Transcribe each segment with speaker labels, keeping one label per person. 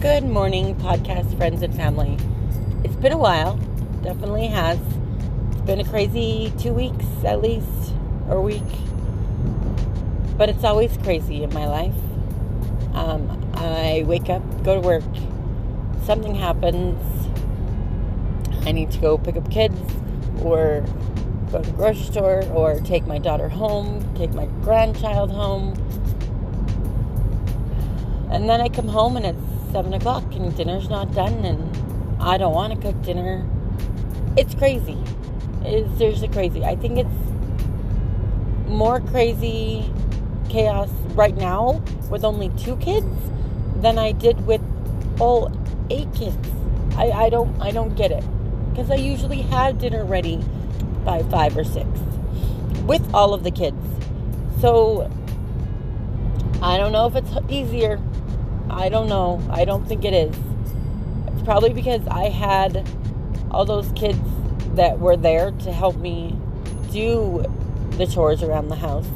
Speaker 1: Good morning, podcast friends and family. It's been a while, definitely has. It's been a crazy two weeks at least, or week. But it's always crazy in my life. Um, I wake up, go to work, something happens. I need to go pick up kids, or go to the grocery store, or take my daughter home, take my grandchild home. And then I come home and it's seven o'clock and dinner's not done and I don't want to cook dinner. It's crazy. It's seriously crazy. I think it's more crazy chaos right now with only two kids than I did with all eight kids. I, I don't I don't get it. Because I usually have dinner ready by five or six with all of the kids. So I don't know if it's easier I don't know. I don't think it is. It's probably because I had all those kids that were there to help me do the chores around the house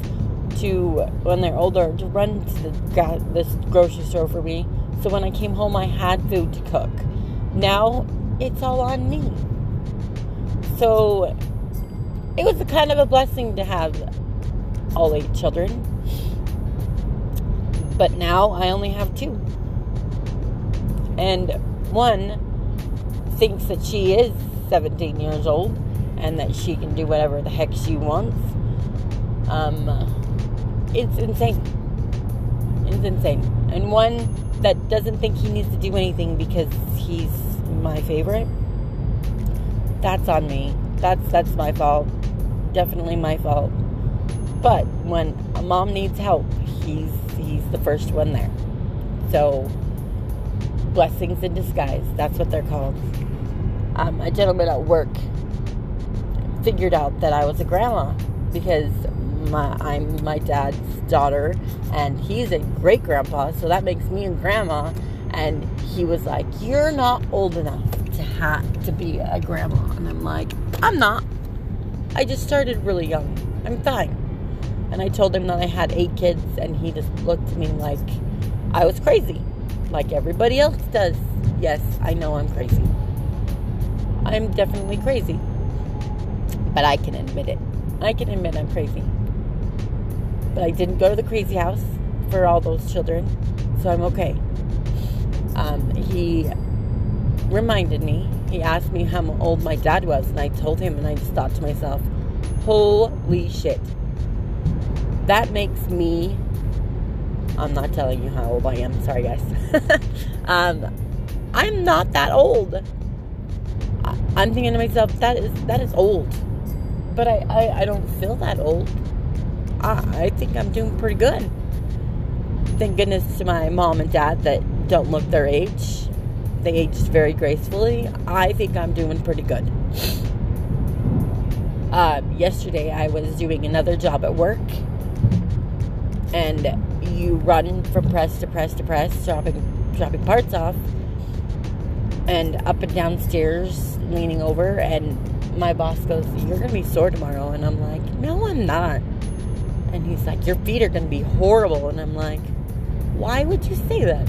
Speaker 1: to when they're older to run to the this grocery store for me so when I came home I had food to cook now it's all on me so it was a kind of a blessing to have all eight children but now I only have two. And one thinks that she is 17 years old and that she can do whatever the heck she wants. Um, it's insane. It's insane. And one that doesn't think he needs to do anything because he's my favorite. That's on me. That's that's my fault. Definitely my fault. But when a mom needs help, he's he's the first one there. So blessings in disguise. That's what they're called. Um, a gentleman at work figured out that I was a grandma because my, I'm my dad's daughter and he's a great grandpa, so that makes me a grandma. And he was like, "You're not old enough to have to be a grandma," and I'm like, "I'm not. I just started really young. I'm fine." And I told him that I had eight kids, and he just looked at me like I was crazy, like everybody else does. Yes, I know I'm crazy. I'm definitely crazy. But I can admit it. I can admit I'm crazy. But I didn't go to the crazy house for all those children, so I'm okay. Um, he reminded me, he asked me how old my dad was, and I told him, and I just thought to myself, holy shit, that makes me I'm not telling you how old I am. Sorry, guys. um, I'm not that old. I'm thinking to myself, that is that is old, but I I, I don't feel that old. I, I think I'm doing pretty good. Thank goodness to my mom and dad that don't look their age. They aged very gracefully. I think I'm doing pretty good. Uh, yesterday, I was doing another job at work and you run from press to press to press, dropping dropping parts off, and up and down stairs, leaning over, and my boss goes, "You're gonna be sore tomorrow," and I'm like, "No, I'm not." And he's like, "Your feet are gonna be horrible," and I'm like, "Why would you say that?"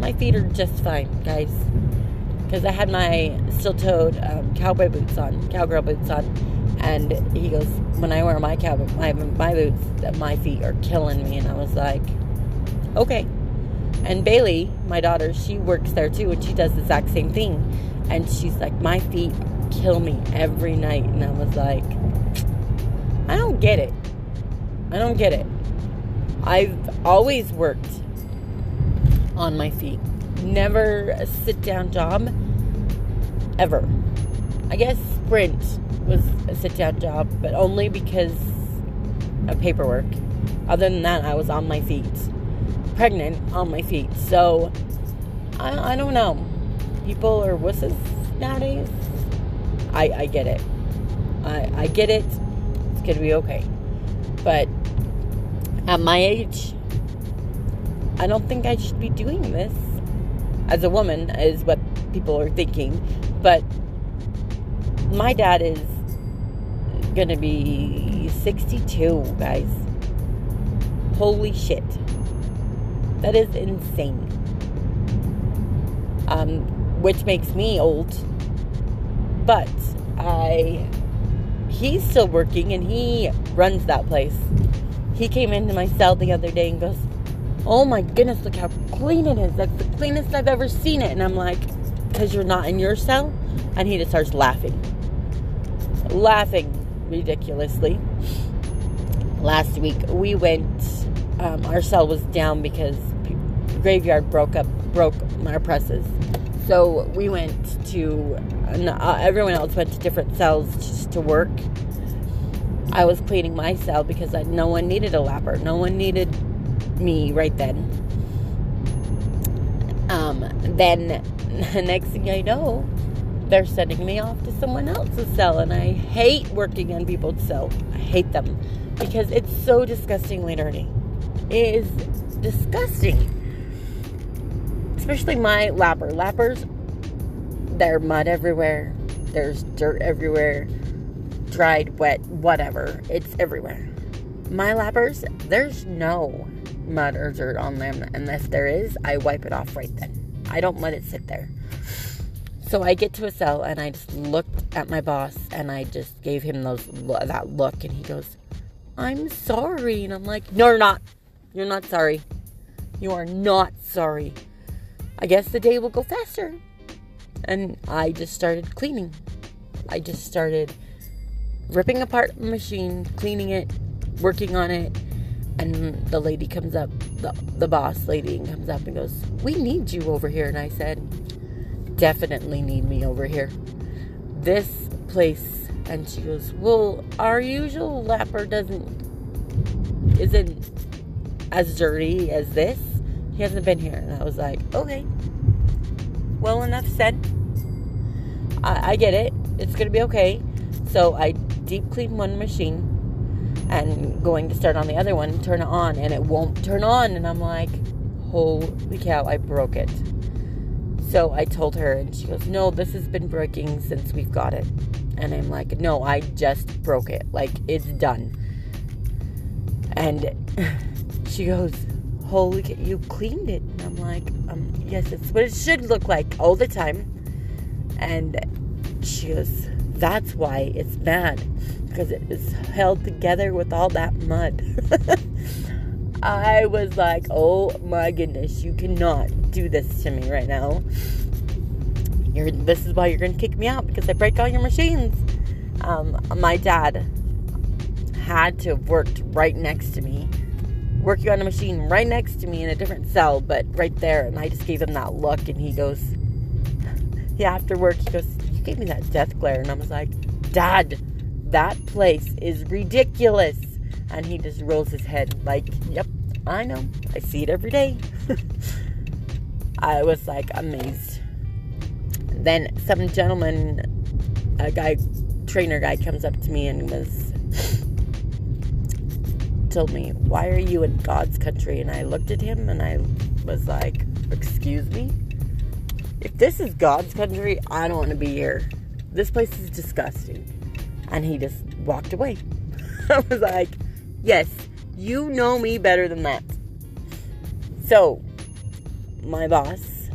Speaker 1: My feet are just fine, guys, because I had my steel-toed um, cowboy boots on, cowgirl boots on and he goes, when I wear my cowboy, my, my boots, my feet are killing me. And I was like, okay. And Bailey, my daughter, she works there too, and she does the exact same thing. And she's like, my feet kill me every night. And I was like, I don't get it. I don't get it. I've always worked on my feet. Never a sit down job ever. I guess sprint was a sit down job, but only because of paperwork. Other than that, I was on my feet, pregnant on my feet. So I, I don't know. People are wusses nowadays. I, I get it. I, I get it. It's gonna be okay. But at my age, I don't think I should be doing this as a woman, is what people are thinking. But my dad is gonna be 62, guys. Holy shit. That is insane. um, which makes me old. But I, he's still working and he runs that place. He came into my cell the other day and goes, "Oh my goodness, look how clean it is! That's the cleanest I've ever seen it." And I'm like, "Cause you're not in your cell," and he just starts laughing, laughing ridiculously. Last week we went. Um, our cell was down because graveyard broke up, broke our presses. So we went to. Uh, everyone else went to different cells just to work. I was cleaning my cell because I, no one needed a lapper. No one needed me right then. Um, then the next thing I know, they're sending me off to someone else's cell, and I hate working on people's cell. I hate them because it's so disgustingly dirty. It is disgusting. Especially my lapper. Lappers, there's mud everywhere. There's dirt everywhere. Dried, wet, whatever. It's everywhere. My lappers, there's no mud or dirt on them. And if there is, I wipe it off right then. I don't let it sit there. So I get to a cell and I just looked at my boss and I just gave him those that look and he goes, "I'm sorry." And I'm like, "No, you're not. You're not sorry. You are not sorry. I guess the day will go faster." And I just started cleaning. I just started ripping apart the machine, cleaning it, working on it, and the lady comes up, the, the boss lady comes up and goes, We need you over here. And I said, Definitely need me over here. This place. And she goes, Well, our usual lapper doesn't, isn't as dirty as this. He hasn't been here. And I was like, Okay. Well, enough said. I, I get it. It's going to be okay. So I deep clean one machine and going to start on the other one, turn it on, and it won't turn on. And I'm like, holy cow, I broke it. So I told her, and she goes, no, this has been breaking since we've got it. And I'm like, no, I just broke it. Like, it's done. And she goes, holy you cleaned it. And I'm like, um, yes, it's what it should look like all the time. And she goes, that's why it's bad because it is held together with all that mud. I was like, oh my goodness, you cannot do this to me right now. You're, this is why you're going to kick me out because I break all your machines. Um, my dad had to have worked right next to me, working on a machine right next to me in a different cell, but right there. And I just gave him that look, and he goes, yeah, after work, he goes, You gave me that death glare. And I was like, Dad, that place is ridiculous. And he just rolls his head like, Yep, I know. I see it every day. I was like amazed. Then some gentleman, a guy, trainer guy, comes up to me and was told me, "Why are you in God's country?" And I looked at him and I was like, "Excuse me." If this is God's country, I don't want to be here. This place is disgusting. And he just walked away. I was like, yes, you know me better than that. So, my boss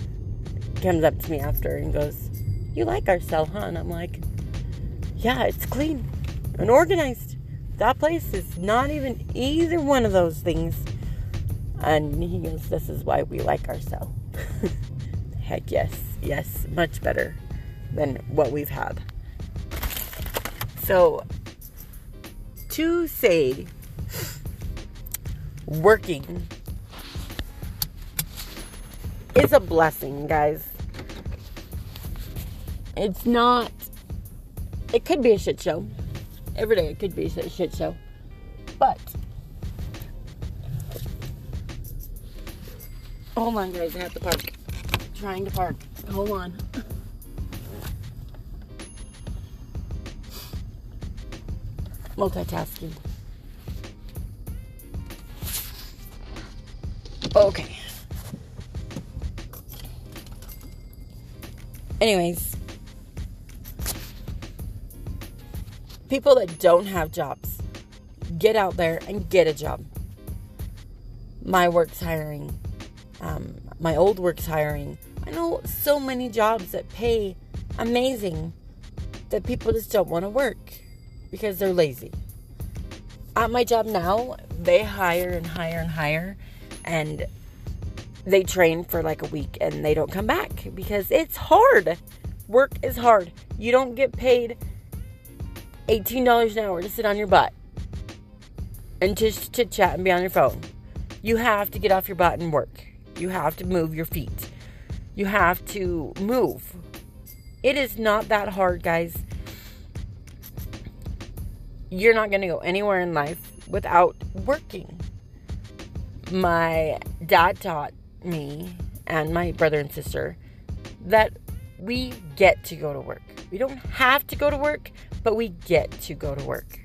Speaker 1: comes up to me after and goes, You like our cell, huh? And I'm like, Yeah, it's clean and organized. That place is not even either one of those things. And he goes, This is why we like our cell. Heck yes, yes, much better than what we've had. So, to say working is a blessing, guys. It's not, it could be a shit show. Every day it could be a shit show. But, hold on, guys, I have to park. trying to park. Hold on. multitasking. Okay. Anyways, people that don't have jobs, get out there and get a job. My work's hiring. Um, my old work's hiring. I know so many jobs that pay amazing that people just don't want to work because they're lazy. At my job now, they hire and hire and hire and they train for like a week and they don't come back because it's hard. Work is hard. You don't get paid $18 an hour to sit on your butt and just chit chat and be on your phone. You have to get off your butt and work. You have to move your feet. You have to move. It is not that hard, guys. You're not going to go anywhere in life without working. My dad taught me and my brother and sister that we get to go to work. We don't have to go to work, but we get to go to work.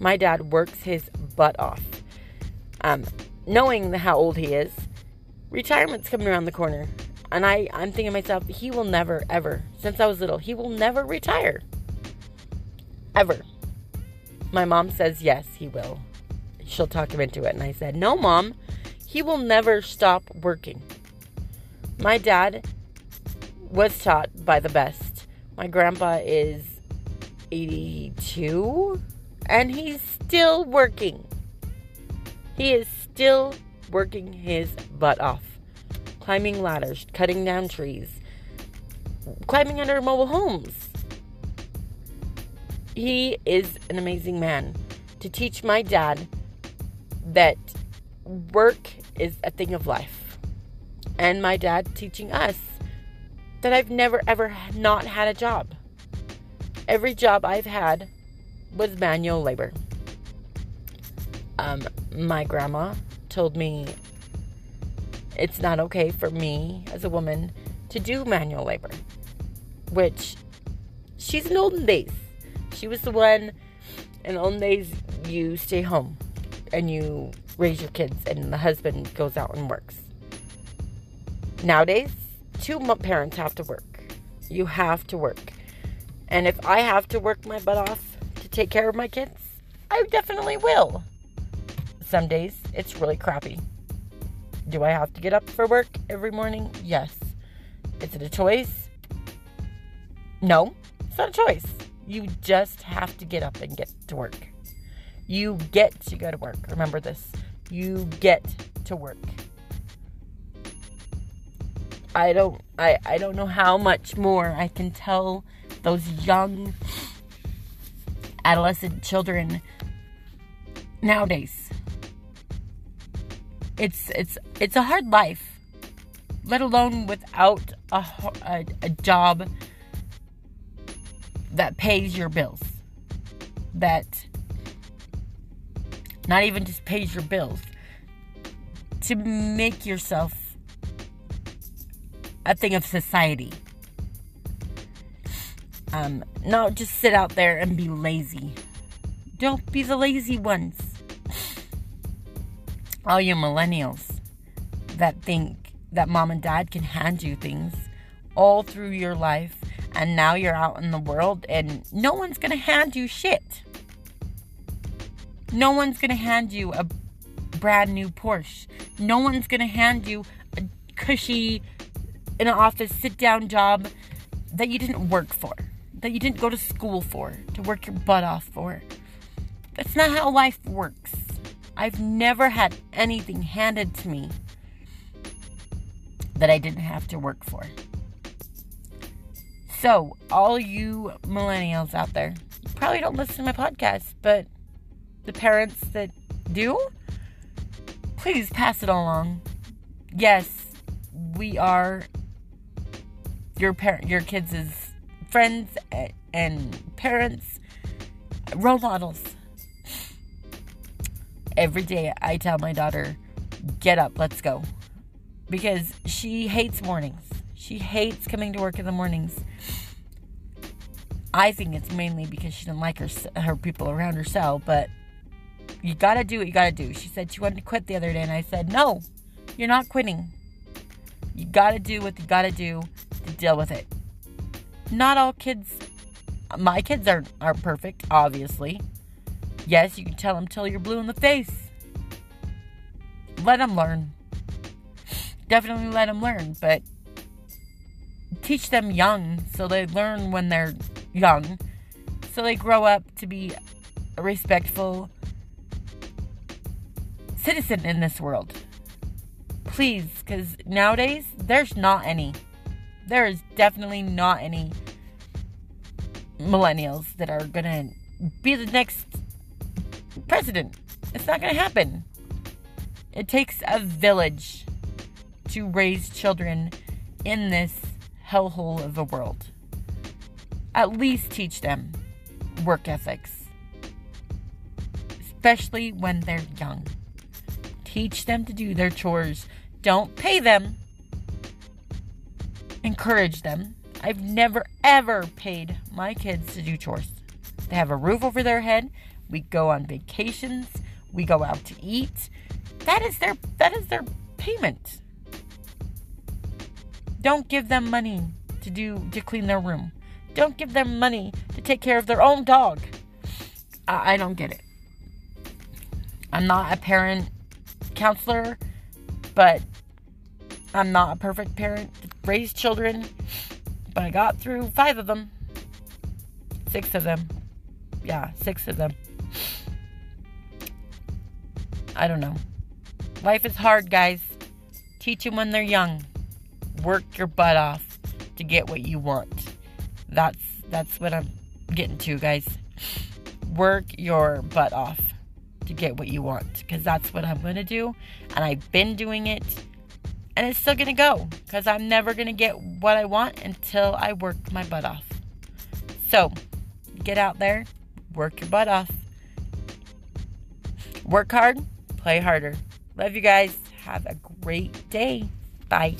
Speaker 1: My dad works his butt off. Um, knowing how old he is, retirement's coming around the corner. And I, I'm thinking to myself, he will never, ever, since I was little, he will never retire. Ever. My mom says yes, he will. She'll talk him into it. And I said, no, mom, he will never stop working. My dad was taught by the best. My grandpa is 82 and he's still working. He is still working his butt off, climbing ladders, cutting down trees, climbing under mobile homes. He is an amazing man to teach my dad that work is a thing of life. And my dad teaching us that I've never ever not had a job. Every job I've had was manual labor. Um, my grandma told me it's not okay for me as a woman to do manual labor, which she's in olden days. She was the one in olden days you stay home and you raise your kids and the husband goes out and works. Nowadays, two parents have to work. You have to work. And if I have to work my butt off to take care of my kids, I definitely will. Some days it's really crappy. Do I have to get up for work every morning? Yes. Is it a choice? No, it's not a choice. You just have to get up and get to work. You get to go to work. Remember this. You get to work. I don't I, I don't know how much more I can tell those young adolescent children nowadays. It's it's it's a hard life, let alone without a, a, a job that pays your bills. That not even just pays your bills. To make yourself a thing of society. Um, not just sit out there and be lazy. Don't be the lazy ones. All you millennials that think that mom and dad can hand you things all through your life, and now you're out in the world and no one's gonna hand you shit. No one's gonna hand you a brand new Porsche. No one's gonna hand you a cushy in an office sit down job that you didn't work for, that you didn't go to school for, to work your butt off for. That's not how life works. I've never had anything handed to me that I didn't have to work for. So, all you millennials out there, you probably don't listen to my podcast, but the parents that do, please pass it along. Yes, we are your parent, your kids' friends eh, and parents, role models. Every day I tell my daughter, get up, let's go. Because she hates mornings. She hates coming to work in the mornings. I think it's mainly because she didn't like her her people around her cell, but you gotta do what you gotta do. She said she wanted to quit the other day, and I said, No, you're not quitting. You gotta do what you gotta do to deal with it. Not all kids, my kids aren't, aren't perfect, obviously. Yes, you can tell them till you're blue in the face. Let them learn. Definitely let them learn, but teach them young so they learn when they're young so they grow up to be respectful citizen in this world. Please, because nowadays there's not any. There is definitely not any millennials that are gonna be the next president. It's not gonna happen. It takes a village to raise children in this hellhole of a world. At least teach them work ethics, especially when they're young. Teach them to do their chores. Don't pay them. Encourage them. I've never ever paid my kids to do chores. They have a roof over their head. We go on vacations. We go out to eat. That is their that is their payment. Don't give them money to do to clean their room. Don't give them money to take care of their own dog. I, I don't get it. I'm not a parent counselor, but I'm not a perfect parent to raise children. But I got through five of them. Six of them. Yeah, six of them. I don't know. Life is hard, guys. Teach them when they're young. Work your butt off to get what you want. That's that's what I'm getting to, guys. Work your butt off to get what you want because that's what I'm going to do and I've been doing it and it's still going to go because I'm never going to get what I want until I work my butt off. So, get out there, work your butt off. Work hard, play harder. Love you guys. Have a great day. Bye.